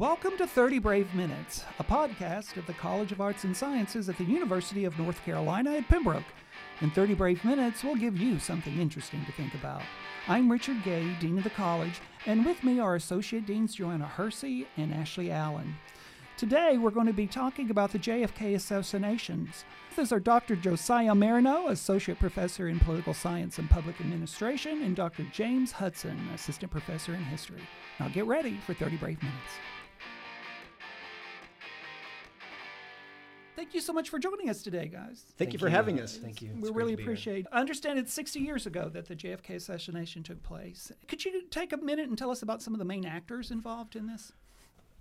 Welcome to 30 Brave Minutes, a podcast of the College of Arts and Sciences at the University of North Carolina at Pembroke. In 30 Brave Minutes, we'll give you something interesting to think about. I'm Richard Gay, Dean of the College, and with me are Associate Deans Joanna Hersey and Ashley Allen. Today, we're going to be talking about the JFK assassinations. These are Dr. Josiah Marineau, Associate Professor in Political Science and Public Administration, and Dr. James Hudson, Assistant Professor in History. Now get ready for 30 Brave Minutes. Thank you so much for joining us today, guys. Thank, Thank you for you. having us. Thank you. we really appreciate. I understand it's 60 years ago that the JFK assassination took place. Could you take a minute and tell us about some of the main actors involved in this?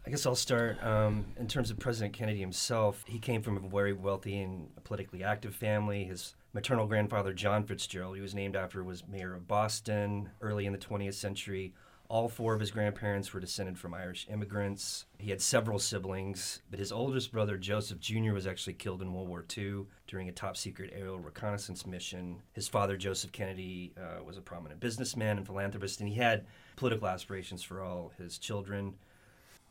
I guess I'll start um, in terms of President Kennedy himself. He came from a very wealthy and politically active family. His maternal grandfather, John Fitzgerald, he was named after, was mayor of Boston early in the 20th century. All four of his grandparents were descended from Irish immigrants. He had several siblings, but his oldest brother, Joseph Jr., was actually killed in World War II during a top secret aerial reconnaissance mission. His father, Joseph Kennedy, uh, was a prominent businessman and philanthropist, and he had political aspirations for all his children.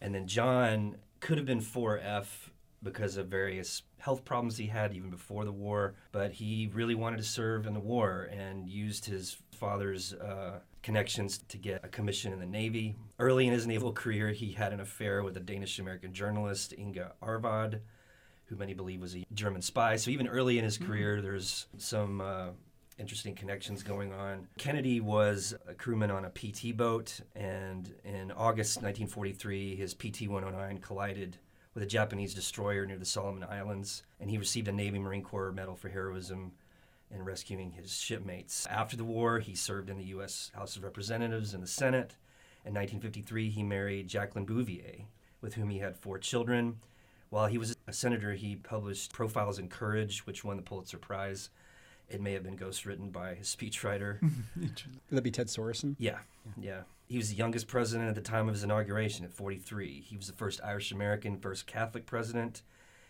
And then John could have been 4F because of various health problems he had even before the war, but he really wanted to serve in the war and used his father's uh, connections to get a commission in the Navy. Early in his naval career, he had an affair with a Danish American journalist, Inga Arvad, who many believe was a German spy. So even early in his mm-hmm. career, there's some uh, interesting connections going on. Kennedy was a crewman on a PT boat, and in August 1943, his PT 109 collided with a Japanese destroyer near the Solomon Islands, and he received a Navy Marine Corps Medal for heroism in rescuing his shipmates. After the war, he served in the U.S. House of Representatives and the Senate. In 1953, he married Jacqueline Bouvier, with whom he had four children. While he was a senator, he published Profiles in Courage, which won the Pulitzer Prize. It may have been ghostwritten by his speechwriter. Would that be Ted Sorensen? Yeah, yeah. He was the youngest president at the time of his inauguration at 43. He was the first Irish American, first Catholic president.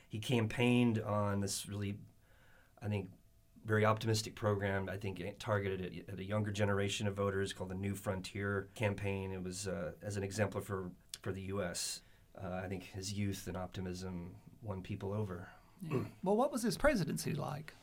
He campaigned on this really, I think, very optimistic program. I think targeted at, at, a younger generation of voters called the New Frontier campaign. It was uh, as an exemplar for for the U.S. Uh, I think his youth and optimism won people over. Yeah. well, what was his presidency like?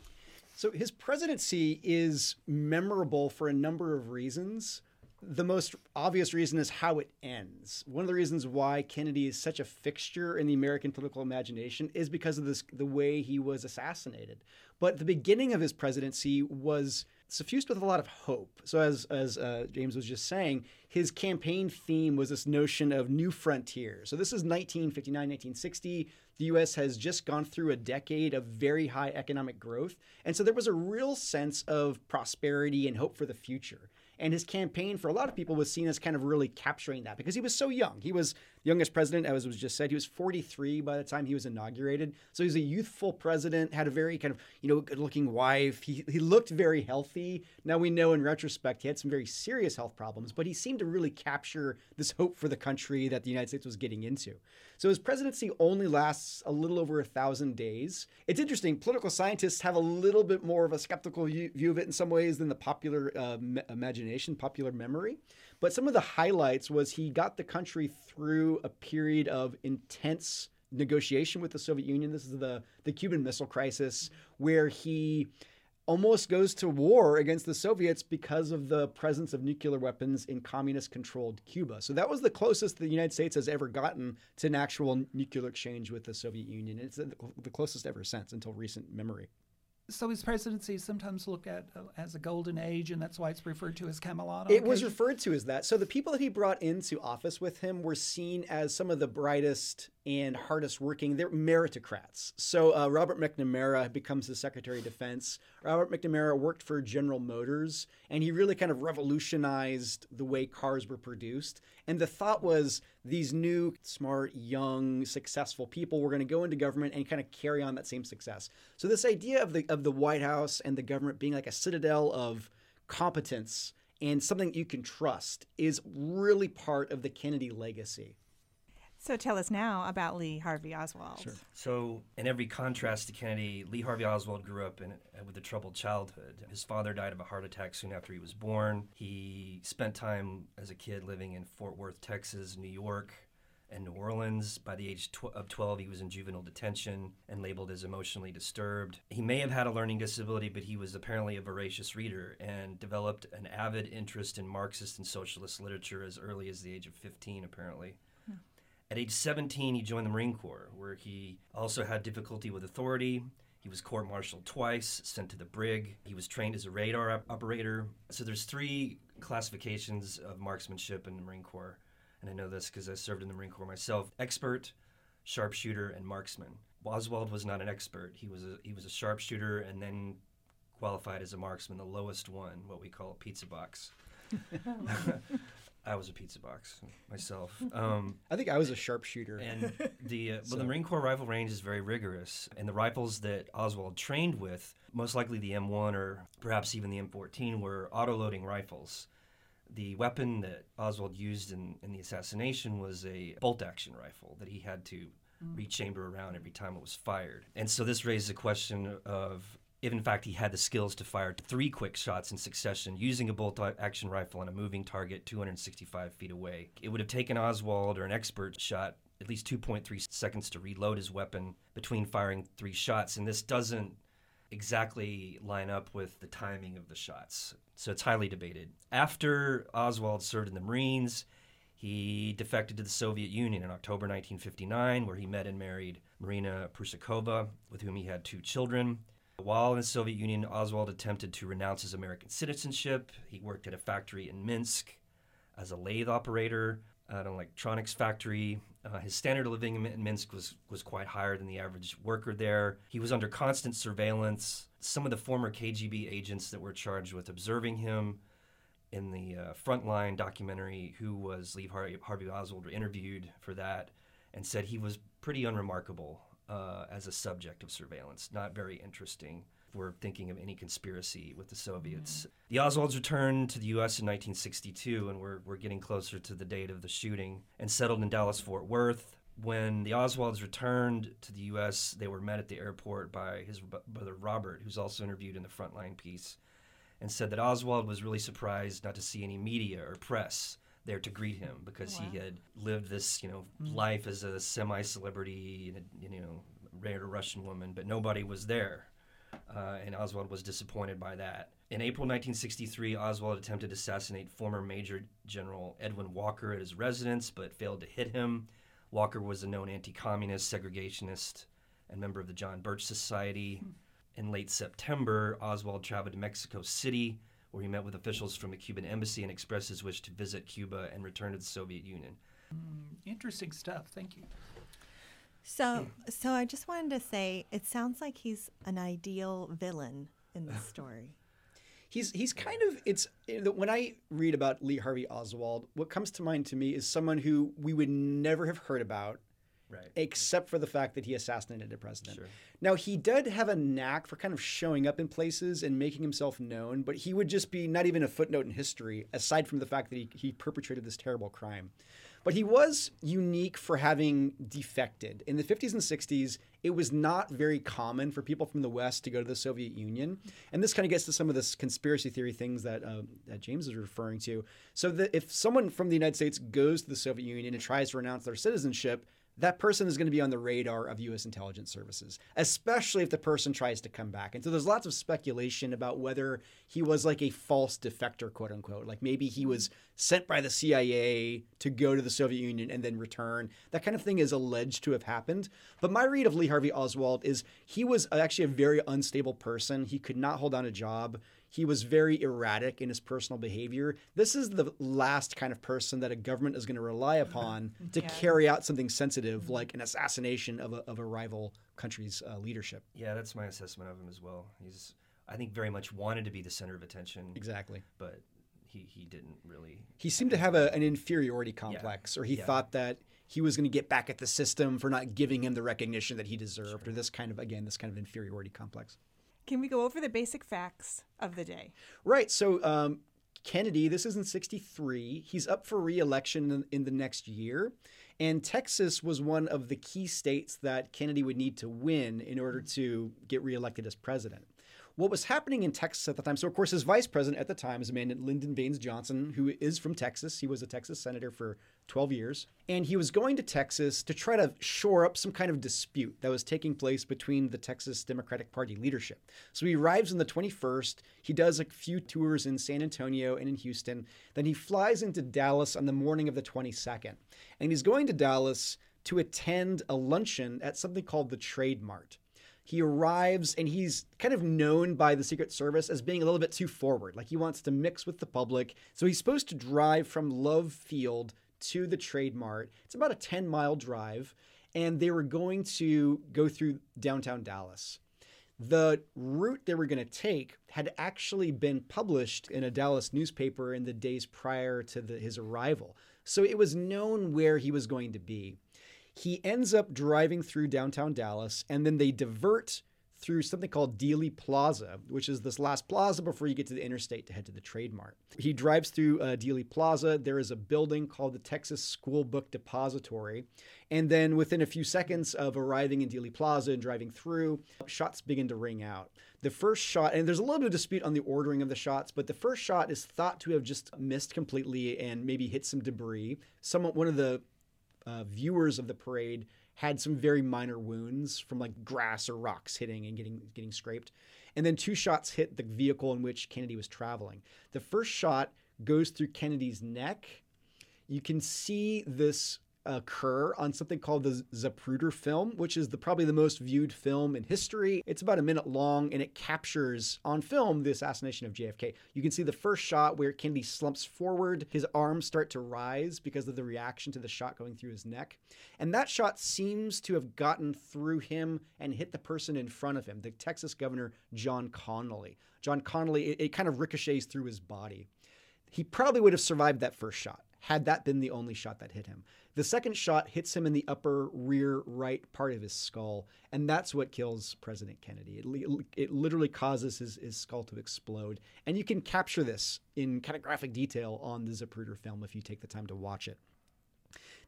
So his presidency is memorable for a number of reasons. The most obvious reason is how it ends. One of the reasons why Kennedy is such a fixture in the American political imagination is because of this the way he was assassinated. But the beginning of his presidency was suffused with a lot of hope. So, as as uh, James was just saying, his campaign theme was this notion of new frontier. So, this is 1959, 1960. The U.S. has just gone through a decade of very high economic growth, and so there was a real sense of prosperity and hope for the future. And his campaign for a lot of people was seen as kind of really capturing that because he was so young. He was youngest president, as was just said. He was 43 by the time he was inaugurated. So he was a youthful president, had a very kind of, you know, good looking wife. He, he looked very healthy. Now we know in retrospect he had some very serious health problems, but he seemed to really capture this hope for the country that the United States was getting into. So his presidency only lasts a little over a thousand days. It's interesting. Political scientists have a little bit more of a skeptical view of it in some ways than the popular uh, imagination, popular memory. But some of the highlights was he got the country through a period of intense negotiation with the Soviet Union. This is the the Cuban Missile Crisis, where he almost goes to war against the Soviets because of the presence of nuclear weapons in communist controlled Cuba. So that was the closest the United States has ever gotten to an actual nuclear exchange with the Soviet Union. It's the closest ever since until recent memory. So his presidency is sometimes looked at uh, as a golden age, and that's why it's referred to as Camelot. It was referred to as that. So the people that he brought into office with him were seen as some of the brightest and hardest working. They're meritocrats. So uh, Robert McNamara becomes the Secretary of Defense. Robert McNamara worked for General Motors, and he really kind of revolutionized the way cars were produced. And the thought was these new, smart, young, successful people were going to go into government and kind of carry on that same success. So this idea of the of the White House and the government being like a citadel of competence and something you can trust is really part of the Kennedy legacy. So tell us now about Lee Harvey Oswald. Sure. So, in every contrast to Kennedy, Lee Harvey Oswald grew up in, with a troubled childhood. His father died of a heart attack soon after he was born. He spent time as a kid living in Fort Worth, Texas, New York, and New Orleans. By the age tw- of 12, he was in juvenile detention and labeled as emotionally disturbed. He may have had a learning disability, but he was apparently a voracious reader and developed an avid interest in Marxist and socialist literature as early as the age of 15, apparently. At age 17, he joined the Marine Corps, where he also had difficulty with authority. He was court-martialed twice, sent to the brig. He was trained as a radar op- operator. So there's three classifications of marksmanship in the Marine Corps, and I know this because I served in the Marine Corps myself: expert, sharpshooter, and marksman. Oswald was not an expert. He was a he was a sharpshooter, and then qualified as a marksman, the lowest one, what we call a pizza box. I was a pizza box myself. Um, I think I was a sharpshooter. and the uh, well, So- the Marine Corps rifle range is very rigorous, and the rifles that Oswald trained with, most likely the M1 or perhaps even the M14, were auto-loading rifles. The weapon that Oswald used in, in the assassination was a bolt-action rifle that he had to rechamber around every time it was fired. And so this raises a question of if in fact he had the skills to fire three quick shots in succession using a bolt action rifle on a moving target 265 feet away. It would have taken Oswald or an expert shot at least 2.3 seconds to reload his weapon between firing three shots, and this doesn't exactly line up with the timing of the shots. So it's highly debated. After Oswald served in the Marines, he defected to the Soviet Union in October 1959, where he met and married Marina Prusakova, with whom he had two children. While in the Soviet Union, Oswald attempted to renounce his American citizenship. He worked at a factory in Minsk as a lathe operator at an electronics factory. Uh, his standard of living in Minsk was, was quite higher than the average worker there. He was under constant surveillance. Some of the former KGB agents that were charged with observing him in the uh, Frontline documentary, who was Lee Harvey, Harvey Oswald, were interviewed for that and said he was pretty unremarkable uh, as a subject of surveillance, not very interesting. if We're thinking of any conspiracy with the Soviets. The Oswalds returned to the U.S. in 1962, and we're, we're getting closer to the date of the shooting, and settled in Dallas Fort Worth. When the Oswalds returned to the U.S., they were met at the airport by his b- brother Robert, who's also interviewed in the Frontline piece and said that Oswald was really surprised not to see any media or press there to greet him because he had lived this, you know, life as a semi-celebrity, and you know, a Russian woman, but nobody was there, uh, and Oswald was disappointed by that. In April 1963, Oswald attempted to assassinate former Major General Edwin Walker at his residence, but failed to hit him. Walker was a known anti-communist, segregationist, and member of the John Birch Society. In late September, Oswald traveled to Mexico City, where he met with officials from the Cuban embassy and expressed his wish to visit Cuba and return to the Soviet Union. Mm, interesting stuff. Thank you. So, hmm. so I just wanted to say, it sounds like he's an ideal villain in this story. He's he's kind of it's when I read about Lee Harvey Oswald, what comes to mind to me is someone who we would never have heard about Right. except for the fact that he assassinated a president. Sure. Now he did have a knack for kind of showing up in places and making himself known, but he would just be not even a footnote in history, aside from the fact that he, he perpetrated this terrible crime. But he was unique for having defected. In the 50s and 60s, it was not very common for people from the West to go to the Soviet Union. And this kind of gets to some of this conspiracy theory things that, uh, that James is referring to. So that if someone from the United States goes to the Soviet Union and tries to renounce their citizenship, that person is going to be on the radar of U.S. intelligence services, especially if the person tries to come back. And so there's lots of speculation about whether he was like a false defector, quote unquote. Like maybe he was sent by the CIA to go to the Soviet Union and then return. That kind of thing is alleged to have happened. But my read of Lee Harvey Oswald is he was actually a very unstable person. He could not hold down a job. He was very erratic in his personal behavior. This is the last kind of person that a government is going to rely upon to Yeah. carry out something sensitive like an assassination of a, of a rival country's uh, leadership. Yeah, that's my assessment of him as well. He's, I think, very much wanted to be the center of attention, Exactly. but he, he didn't really. He seemed to have a, an inferiority complex, or he Yeah. thought that he was going to get back at the system for not giving him the recognition that he deserved, or this kind of, again, this kind of inferiority complex. Can we go over the basic facts of the day? Right. So um, Kennedy, this is in 63. He's up for reelection in, in the next year. And Texas was one of the key states that Kennedy would need to win in order to get reelected as president. What was happening in Texas at the time. So, of course, his vice president at the time is a man named Lyndon Baines Johnson, who is from Texas. He was a Texas senator for 12 years. And he was going to Texas to try to shore up some kind of dispute that was taking place between the Texas Democratic Party leadership. So he arrives on the 21st. He does a few tours in San Antonio and in Houston. Then he flies into Dallas on the morning of the 22nd. And he's going to Dallas to attend a luncheon at something called the Trade Mart he arrives and he's kind of known by the Secret Service as being a little bit too forward. Like he wants to mix with the public. So he's supposed to drive from Love Field to the Trade Mart. It's about a 10 mile drive. And they were going to go through downtown Dallas. The route they were going to take had actually been published in a Dallas newspaper in the days prior to the, his arrival. So it was known where he was going to be. He ends up driving through downtown Dallas, and then they divert through something called Dealey Plaza, which is this last plaza before you get to the interstate to head to the Trade Mart. He drives through uh, Dealey Plaza. There is a building called the Texas School Book Depository. And then within a few seconds of arriving in Dealey Plaza and driving through, shots begin to ring out. The first shot, and there's a little bit of dispute on the ordering of the shots, but the first shot is thought to have just missed completely and maybe hit some debris. Someone, one of the uh, viewers of the parade had some very minor wounds from like grass or rocks hitting and getting getting scraped. And then two shots hit the vehicle in which Kennedy was traveling. The first shot goes through Kennedy's neck. You can see this occur on something called the Zapruder film, which is the probably the most viewed film in history. It's about a minute long and it captures on film the assassination of JFK. You can see the first shot where Kennedy slumps forward, his arms start to rise because of the reaction to the shot going through his neck. And that shot seems to have gotten through him and hit the person in front of him, the Texas governor John Connally. John Connally, it, it kind of ricochets through his body. He probably would have survived that first shot had that been the only shot that hit him. The second shot hits him in the upper rear right part of his skull, and that's what kills President Kennedy. It, it literally causes his, his skull to explode. And you can capture this in kind of graphic detail on the Zapruder film if you take the time to watch it.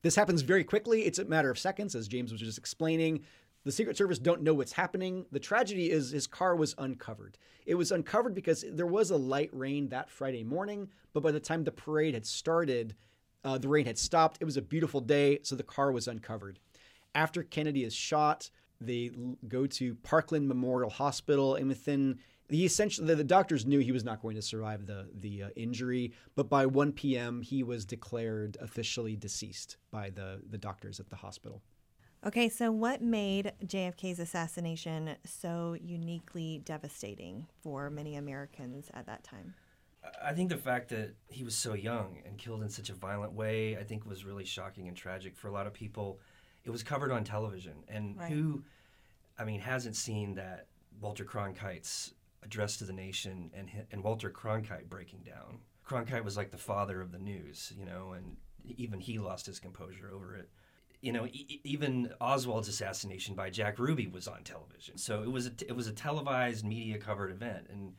This happens very quickly. It's a matter of seconds, as James was just explaining. The Secret Service don't know what's happening. The tragedy is his car was uncovered. It was uncovered because there was a light rain that Friday morning, but by the time the parade had started, uh, the rain had stopped. It was a beautiful day, so the car was uncovered. After Kennedy is shot, they go to Parkland Memorial Hospital, and within he essentially the, doctors knew he was not going to survive the the uh, injury, but by 1 p.m. he was declared officially deceased by the the doctors at the hospital. Okay, so what made JFK's assassination so uniquely devastating for many Americans at that time? I think the fact that he was so young and killed in such a violent way, I think was really shocking and tragic for a lot of people. It was covered on television, and right. who, I mean, hasn't seen that Walter Cronkite's address to the nation and and Walter Cronkite breaking down. Cronkite was like the father of the news, you know, and even he lost his composure over it. You know, e- even Oswald's assassination by Jack Ruby was on television, so it was a t- it was a televised, media covered event, and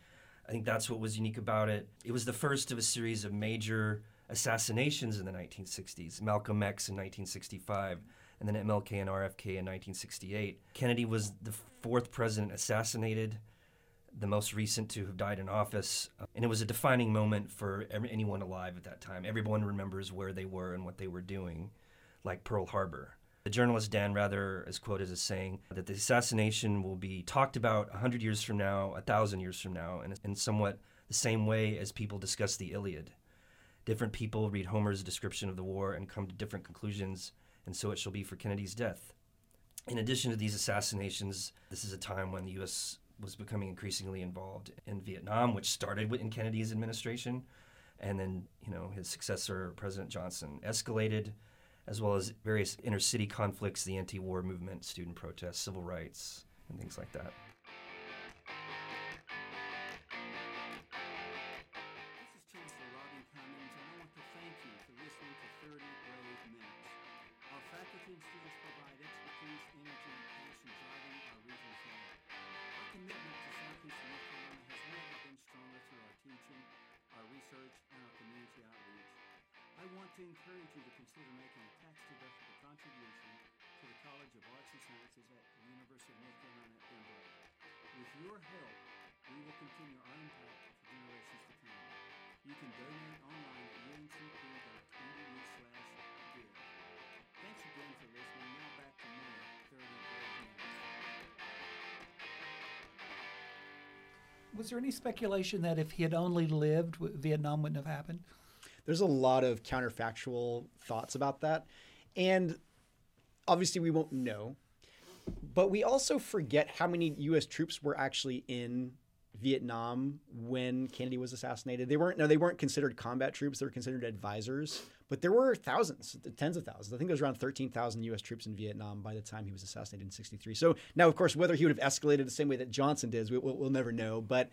I think that's what was unique about it. It was the first of a series of major assassinations in the 1960s Malcolm X in 1965, and then MLK and RFK in 1968. Kennedy was the fourth president assassinated, the most recent to have died in office. Uh, and it was a defining moment for anyone alive at that time. Everyone remembers where they were and what they were doing, like Pearl Harbor. The journalist Dan Rather is quoted as saying that the assassination will be talked about 100 years from now, 1,000 years from now, in, in somewhat the same way as people discuss the Iliad. Different people read Homer's description of the war and come to different conclusions, and so it shall be for Kennedy's death. In addition to these assassinations, this is a time when the U.S. was becoming increasingly involved in Vietnam, which started in Kennedy's administration, and then you know his successor, President Johnson, escalated as well as various inner city conflicts, the anti war movement, student protests, civil rights, and things like that. To encourage you to consider making a tax-deductible contribution to the College of Arts and Sciences at the University of North Carolina at Pembroke. With your help, we will continue our impact for generations to come. You can donate online at uncp.edu slash give. Thanks again for listening. Now back to more 30 Brave Minutes. Was there any speculation that if he had only lived, Vietnam wouldn't have happened? There's a lot of counterfactual thoughts about that. And obviously, we won't know. But we also forget how many U.S. troops were actually in Vietnam when Kennedy was assassinated. They weren't no, they weren't considered combat troops. They were considered advisors. But there were thousands, tens of thousands. I think there was around 13,000 U.S. troops in Vietnam by the time he was assassinated in '63. So now, of course, whether he would have escalated the same way that Johnson did, we, we'll, we'll never know. But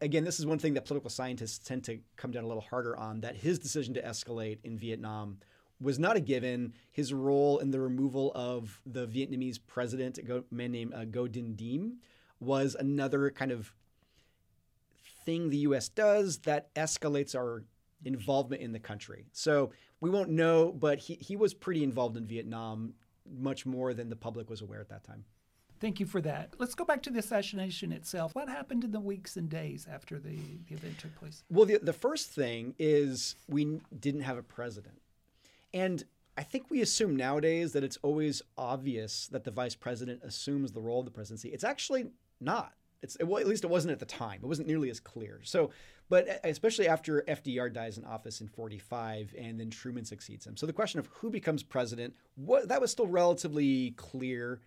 Again, this is one thing that political scientists tend to come down a little harder on that his decision to escalate in Vietnam was not a given. His role in the removal of the Vietnamese president, a man named uh, Ngo Dinh Diem, was another kind of thing the U.S. does that escalates our involvement in the country. So we won't know, but he, he was pretty involved in Vietnam, much more than the public was aware at that time. Thank you for that. Let's go back to the assassination itself. What happened in the weeks and days after the, the event took place? Well, the, the first thing is we didn't have a president. And I think we assume nowadays that it's always obvious that the vice president assumes the role of the presidency. It's actually not. It's well, at least it wasn't at the time. It wasn't nearly as clear. So, but especially after FDR dies in office in 45 and then Truman succeeds him. So the question of who becomes president, what that was still relatively clear.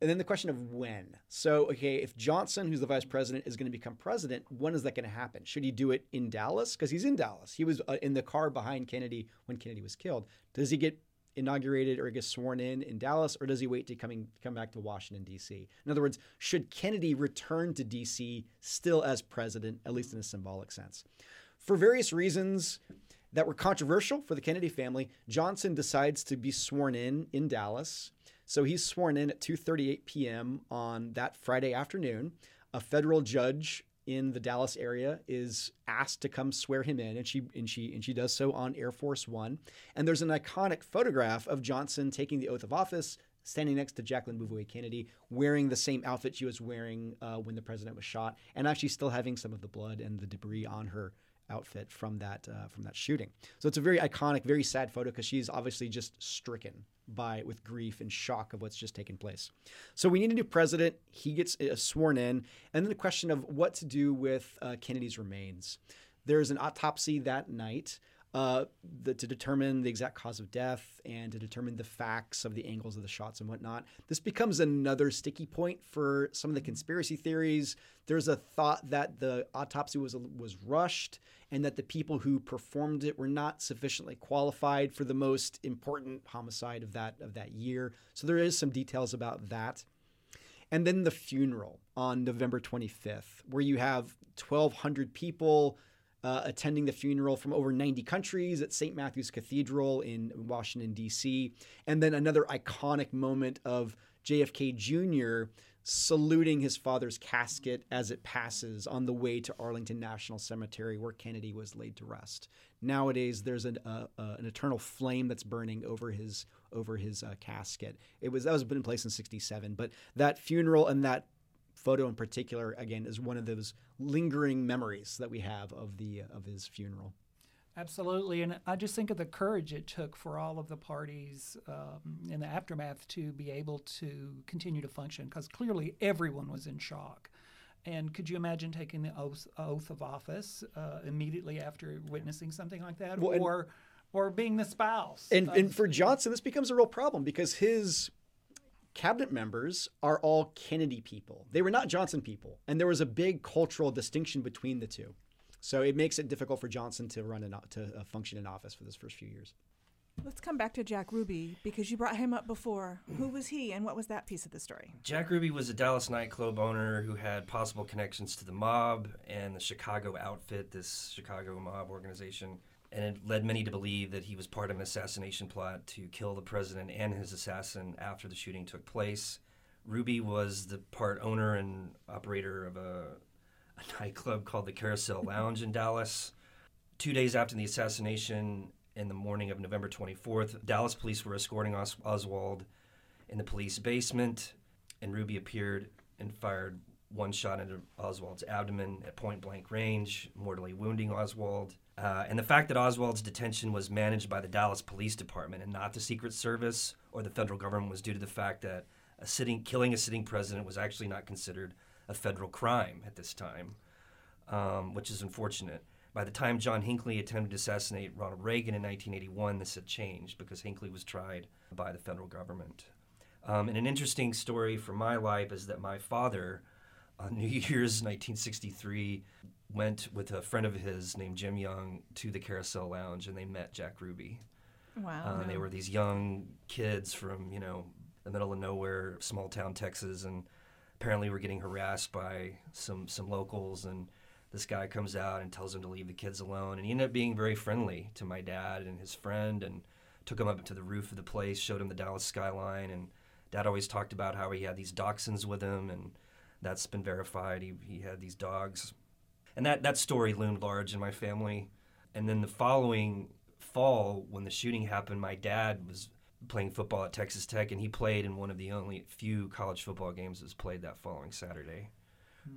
And then the question of when. So, okay, if Johnson, who's the vice president, is going to become president, when is that going to happen? Should he do it in Dallas? Because he's in Dallas. He was uh, in the car behind Kennedy when Kennedy was killed. Does he get inaugurated or get sworn in in Dallas, or does he wait to coming come back to Washington D.C.? In other words, should Kennedy return to D.C. still as president, at least in a symbolic sense? For various reasons that were controversial for the Kennedy family, Johnson decides to be sworn in in Dallas. So he's sworn in at 2:38 p.m. on that Friday afternoon. A federal judge in the Dallas area is asked to come swear him in, and she and she and she does so on Air Force One. And there's an iconic photograph of Johnson taking the oath of office, standing next to Jacqueline Bouvier Kennedy, wearing the same outfit she was wearing uh, when the president was shot, and actually still having some of the blood and the debris on her outfit from that uh, from that shooting. So it's a very iconic, very sad photo because she's obviously just stricken by with grief and shock of what's just taken place. So we need a new president. He gets uh, sworn in, and then the question of what to do with uh, Kennedy's remains. There's an autopsy that night. Uh, the, to determine the exact cause of death and to determine the facts of the angles of the shots and whatnot. This becomes another sticky point for some of the conspiracy theories. There's a thought that the autopsy was was rushed and that the people who performed it were not sufficiently qualified for the most important homicide of that of that year. So there is some details about that. And then the funeral on November 25th, where you have 1,200 people uh, attending the funeral from over 90 countries at St. Matthew's Cathedral in Washington, D.C. And then another iconic moment of JFK Jr. saluting his father's casket as it passes on the way to Arlington National Cemetery, where Kennedy was laid to rest. Nowadays, there's an, uh, uh, an eternal flame that's burning over his over his uh, casket. It was that was put in place in '67, but that funeral and that photo in particular, again, is one of those lingering memories that we have of the of his funeral. Absolutely, and I just think of the courage it took for all of the parties um, in the aftermath to be able to continue to function, because clearly everyone was in shock. And could you imagine taking the oath, oath of office uh, immediately after witnessing something like that, Well, or or being the spouse? And of- and for Johnson, this becomes a real problem because his cabinet members are all Kennedy people. They were not Johnson people, and there was a big cultural distinction between the two. So it makes it difficult for Johnson to run in, to uh, function in office for those first few years. Let's come back to Jack Ruby because you brought him up before. Who was he and what was that piece of the story? Jack Ruby was a Dallas nightclub owner who had possible connections to the mob and the Chicago outfit, this Chicago mob organization. And it led many to believe that he was part of an assassination plot to kill the president and his assassin after the shooting took place. Ruby was the part owner and operator of a, a nightclub called the Carousel Lounge in Dallas. Two days after the assassination, in the morning of November 24th, Dallas police were escorting Os- Oswald in the police basement, and Ruby appeared and fired one shot into Oswald's abdomen at point blank range, mortally wounding Oswald. Uh, and the fact that Oswald's detention was managed by the Dallas Police Department and not the Secret Service or the federal government was due to the fact that a sitting, killing a sitting president was actually not considered a federal crime at this time, um, which is unfortunate. By the time John Hinckley attempted to assassinate Ronald Reagan in 1981, this had changed because Hinckley was tried by the federal government. Um, and an interesting story from my life is that my father, on New Year's 1963, went with a friend of his named Jim Young to the Carousel Lounge and they met Jack Ruby. Wow. Uh, They were these young kids from, you know, the middle of nowhere, small town Texas, and apparently were getting harassed by some some locals. And this guy comes out and tells them to leave the kids alone. And he ended up being very friendly to my dad and his friend, and took him up to the roof of the place, showed him the Dallas skyline, and dad always talked about how he had these dachshunds with him, and that's been verified. He he had these dogs, and that that story loomed large in my family. And then the following fall, when the shooting happened, my dad was playing football at Texas Tech, and he played in one of the only few college football games that was played that following Saturday.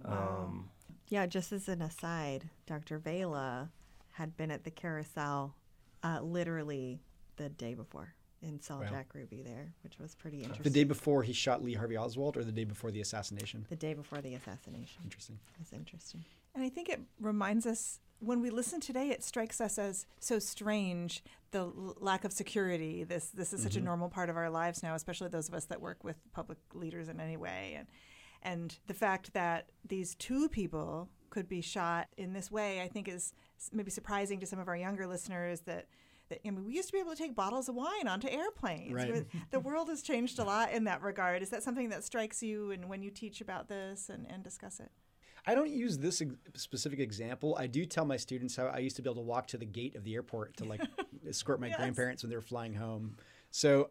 Um, Yeah, just as an aside, Dr. Vela had been at the carousel uh, literally the day before and saw Wow. Jack Ruby there, which was pretty interesting. The day before he shot Lee Harvey Oswald, or the day before the assassination? The day before the assassination. Interesting. That's interesting. And I think it reminds us when we listen today, it strikes us as so strange the l- lack of security. This this is such a mm-hmm. normal part of our lives now, especially those of us that work with public leaders in any way, and and the fact that these two people could be shot in this way, I think, is maybe surprising to some of our younger listeners. That that I mean, we used to be able to take bottles of wine onto airplanes. Right. The world has changed a lot in that regard. Is that something that strikes you, and when you teach about this and, and discuss it? I don't use this ex- specific example. I do tell my students how I used to be able to walk to the gate of the airport to like escort my Yes. grandparents when they were flying home. So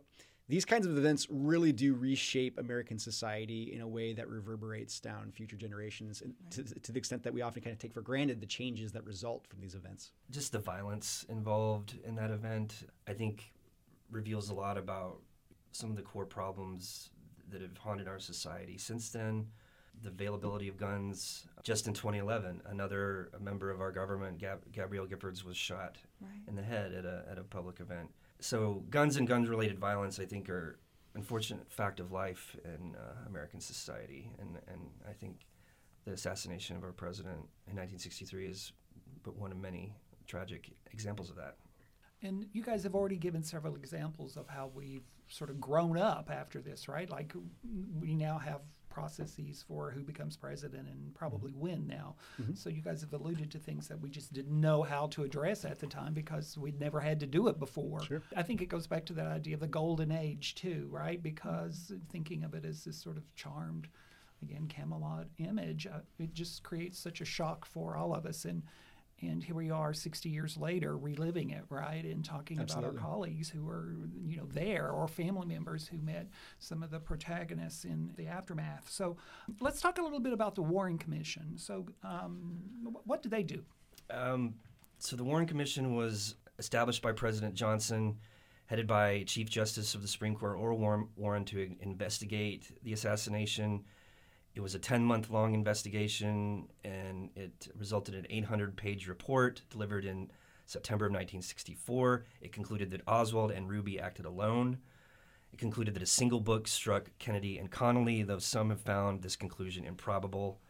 these kinds of events really do reshape American society in a way that reverberates down future generations, and to, to the extent that we often kind of take for granted the changes that result from these events. just the violence involved in that event, I think, reveals a lot about some of the core problems that have haunted our society since then. The availability of guns. Just in 2011, another member of our government, Gab- Gabrielle Giffords, was shot Right. in the head at a, at a public event. So, guns and gun related violence, I think, are unfortunate fact of life in uh, American society. And, and I think the assassination of our president in 1963 is but one of many tragic examples of that. And you guys have already given several examples of how we've sort of grown up after this, right? Like we now have processes for who becomes president and probably when now. So you guys have alluded to things that we just didn't know how to address at the time because we'd never had to do it before. Sure. I think it goes back to that idea of the golden age too, right? Because thinking of it as this sort of charmed again Camelot image, uh, it just creates such a shock for all of us and and here we are 60 years later reliving it right and talking about our colleagues who were you know there or family members who met some of the protagonists in the aftermath. So let's talk a little bit about the warren commission. So um, what do they do? Um, so the Warren Commission was established by President Johnson, headed by Chief Justice of the Supreme Court Warren, Warren to investigate the assassination. It was a 10 month long investigation, and it resulted in an 800 page report delivered in September of 1964. It concluded that Oswald and Ruby acted alone. It concluded that a single book struck Kennedy and Connally, though some have found this conclusion improbable.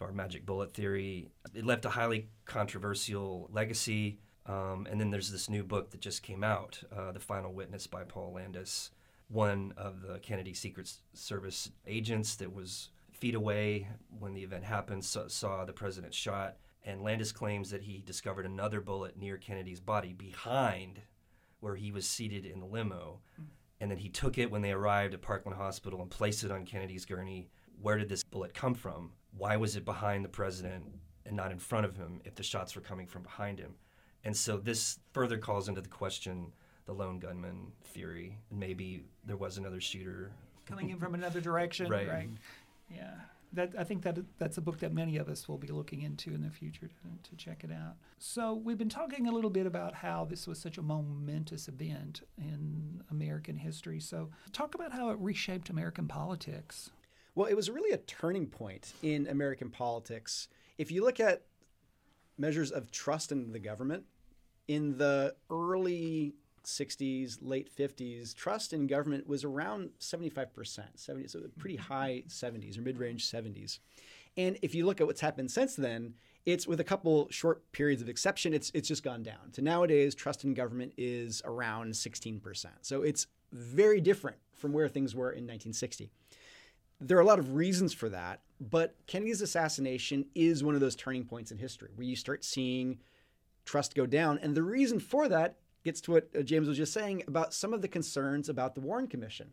Our magic bullet theory. It left a highly controversial legacy. Um, and then there's this new book that just came out, uh, The Final Witness by Paul Landis, one of the Kennedy Secret Service agents that was feet away when the event happened, saw, saw the president shot. And Landis claims that he discovered another bullet near Kennedy's body behind where he was seated in the limo. Mm. And then he took it when they arrived at Parkland Hospital and placed it on Kennedy's gurney. Where did this bullet come from? Why was it behind the president and not in front of him if the shots were coming from behind him? And so this further calls into the question the lone gunman theory. And maybe there was another shooter. coming in from another direction Right. Yeah. That i think that that's a book that many of us will be looking into in the future to, to check it out. So we've been talking a little bit about how this was such a momentous event in american history. So talk about how it reshaped american politics. Well, it was really a turning point in American politics. If you look at measures of trust in the government, in the early 60s, late 50s, trust in government was around 75%, 70, so pretty mm-hmm. high 70s or mid range 70s. And if you look at what's happened since then, it's with a couple short periods of exception, it's it's just gone down. So nowadays, trust in government is around 16%. So it's very different from where things were in 1960. There are a lot of reasons for that, but Kennedy's assassination is one of those turning points in history where you start seeing trust go down. And the reason for that gets to what uh, James was just saying about some of the concerns about the Warren Commission.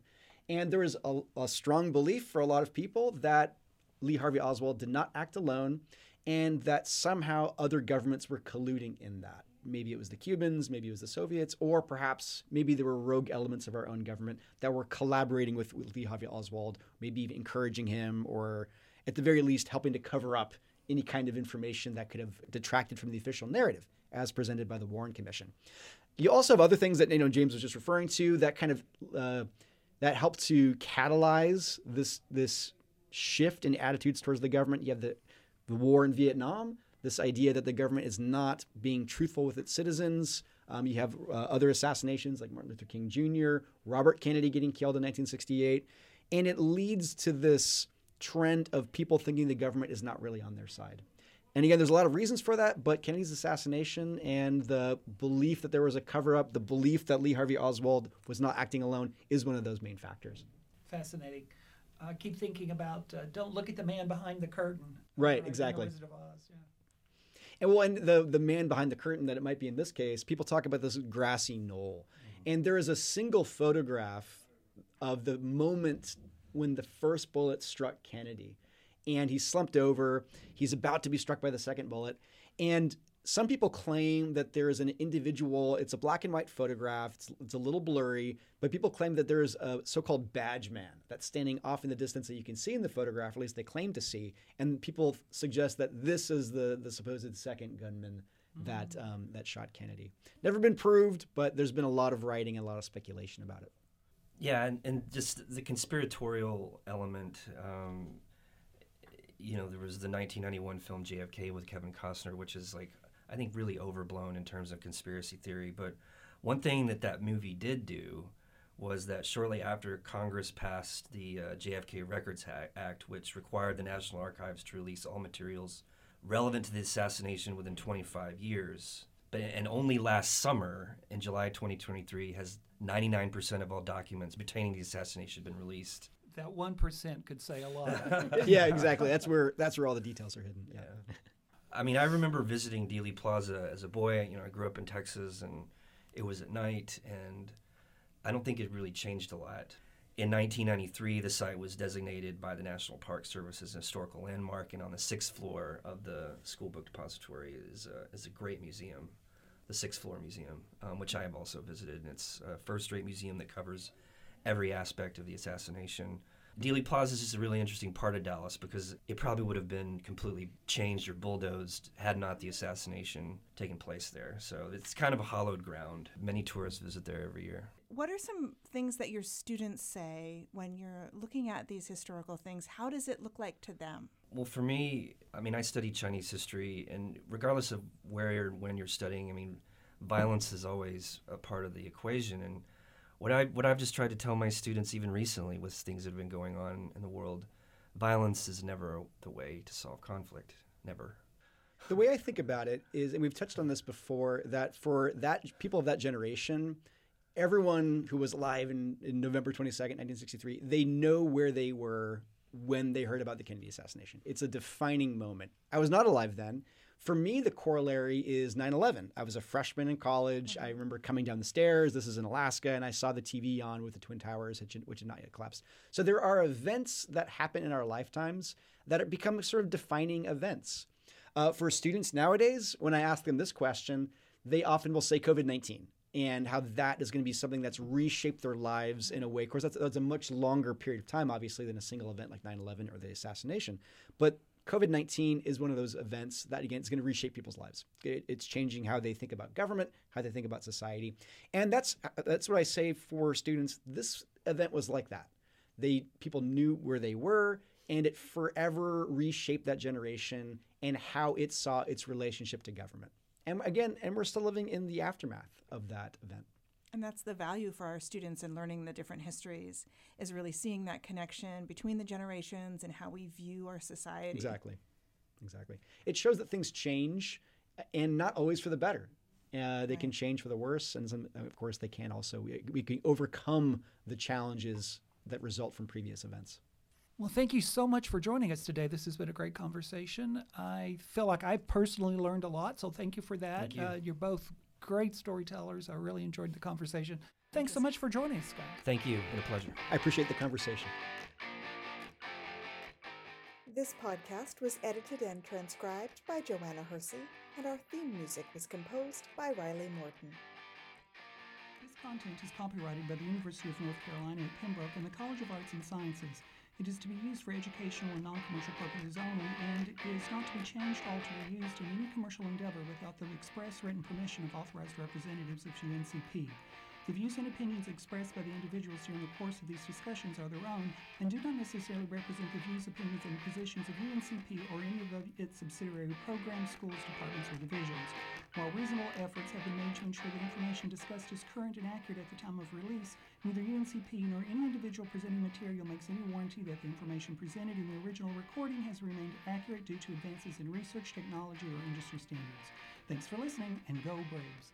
And there is a, a strong belief for a lot of people that Lee Harvey Oswald did not act alone and that somehow other governments were colluding in that. Maybe it was the Cubans, maybe it was the Soviets, or perhaps maybe there were rogue elements of our own government that were collaborating with, with Lee Harvey Oswald, maybe even encouraging him, or at the very least helping to cover up any kind of information that could have detracted from the official narrative as presented by the Warren Commission. You also have other things that you know James was just referring to that kind of uh, that helped to catalyze this this shift in attitudes towards the government. You have the the war in Vietnam, this idea that the government is not being truthful with its citizens. Um, you have uh, other assassinations like Martin Luther King Jr., Robert Kennedy getting killed in 1968, and it leads to this trend of people thinking the government is not really on their side. And again, there's a lot of reasons for that, but Kennedy's assassination and the belief that there was a cover up, the belief that Lee Harvey Oswald was not acting alone is one of those main factors. Fascinating. I keep thinking about uh, don't look at the man behind the curtain. Right, exactly. Wizard of Oz, yeah. And well, and the the man behind the curtain that it might be in this case, people talk about this grassy knoll, and there is a single photograph of the moment when the first bullet struck Kennedy, and he slumped over. He's about to be struck by the second bullet, and some people claim that there is an individual. It's a black and white photograph. It's, it's a little blurry, but people claim that there is a so-called badge man that's standing off in the distance that you can see in the photograph. At least they claim to see, and people suggest that this is the the supposed second gunman that um, that shot Kennedy. Never been proved, but there's been a lot of writing and a lot of speculation about it. Yeah, and, and just the conspiratorial element. Um, you know, there was the 1991 film JFK with Kevin Costner, which is like, I think, really overblown in terms of conspiracy theory. But one thing that that movie did do was that shortly after Congress passed the uh, JFK Records Act, which required the National Archives to release all materials relevant to the assassination within 25 years. But, and only last summer, in July 2023, has 99% of all documents pertaining to the assassination have been released. That one percent could say a lot. yeah, exactly. That's where that's where all the details are hidden. Yeah. I mean, I remember visiting Dealey Plaza as a boy. You know, I grew up in Texas, and it was at night, and I don't think it really changed a lot. In 1993, the site was designated by the National Park Service as a historical landmark, and on the sixth floor of the school book depository is a, is a great museum, the sixth floor museum, um, which I have also visited. And it's a first-rate museum that covers every aspect of the assassination. Dealey Plaza is just a really interesting part of Dallas because it probably would have been completely changed or bulldozed had not the assassination taken place there. So it's kind of a hollowed ground. Many tourists visit there every year. What are some things that your students say when you're looking at these historical things? How does it look like to them? Well, for me, I mean, I study Chinese history, and regardless of where and when you're studying, I mean, violence is always a part of the equation. And what I what I've just tried to tell my students, even recently, with things that have been going on in the world, violence is never the way to solve conflict. Never. The way I think about it is, and we've touched on this before, that for that people of that generation, everyone who was alive in, in November 22nd, 1963, they know where they were when they heard about the Kennedy assassination. It's a defining moment. I was not alive then. For me, the corollary is 9 11. I was a freshman in college. I remember coming down the stairs. This is in Alaska, and I saw the TV on with the Twin Towers, which, which had not yet collapsed. So there are events that happen in our lifetimes that become sort of defining events. Uh, for students nowadays, when I ask them this question, they often will say COVID 19 and how that is going to be something that's reshaped their lives in a way. Of course, that's, that's a much longer period of time, obviously, than a single event like 9 11 or the assassination. But COVID 19 is one of those events that, again, is going to reshape people's lives. It, it's changing how they think about government, how they think about society. And that's, that's what I say for students. This event was like that. They people knew where they were, and it forever reshaped that generation and how it saw its relationship to government. And again, and we're still living in the aftermath of that event. And that's the value for our students in learning the different histories, is really seeing that connection between the generations and how we view our society. Exactly. Exactly. It shows that things change and not always for the better. Uh, they can change for the worse, and some, of course, they can also. We, we can overcome the challenges that result from previous events. Well, thank you so much for joining us today. This has been a great conversation. I feel like I've personally learned a lot, so thank you for that. Thank you. Uh, you're both great storytellers. I really enjoyed the conversation. Thanks so much for joining us, guys. Thank you. Been a pleasure. I appreciate the conversation. This podcast was edited and transcribed by Joanna Hersey, and our theme music was composed by Riley Morton. This content is copyrighted by the University of North Carolina at Pembroke and the College of Arts and Sciences. It is to be used for educational and non-commercial purposes only and is not to be changed, altered, or used in any commercial endeavor without the express written permission of authorized representatives of UNCP. The views and opinions expressed by the individuals during the course of these discussions are their own and do not necessarily represent the views, opinions, and positions of UNCP or any of its subsidiary programs, schools, departments, or divisions. While reasonable efforts have been made to ensure that information discussed is current and accurate at the time of release, neither UNCP nor any individual presenting material makes any warranty that the information presented in the original recording has remained accurate due to advances in research, technology, or industry standards. Thanks for listening, and go Braves!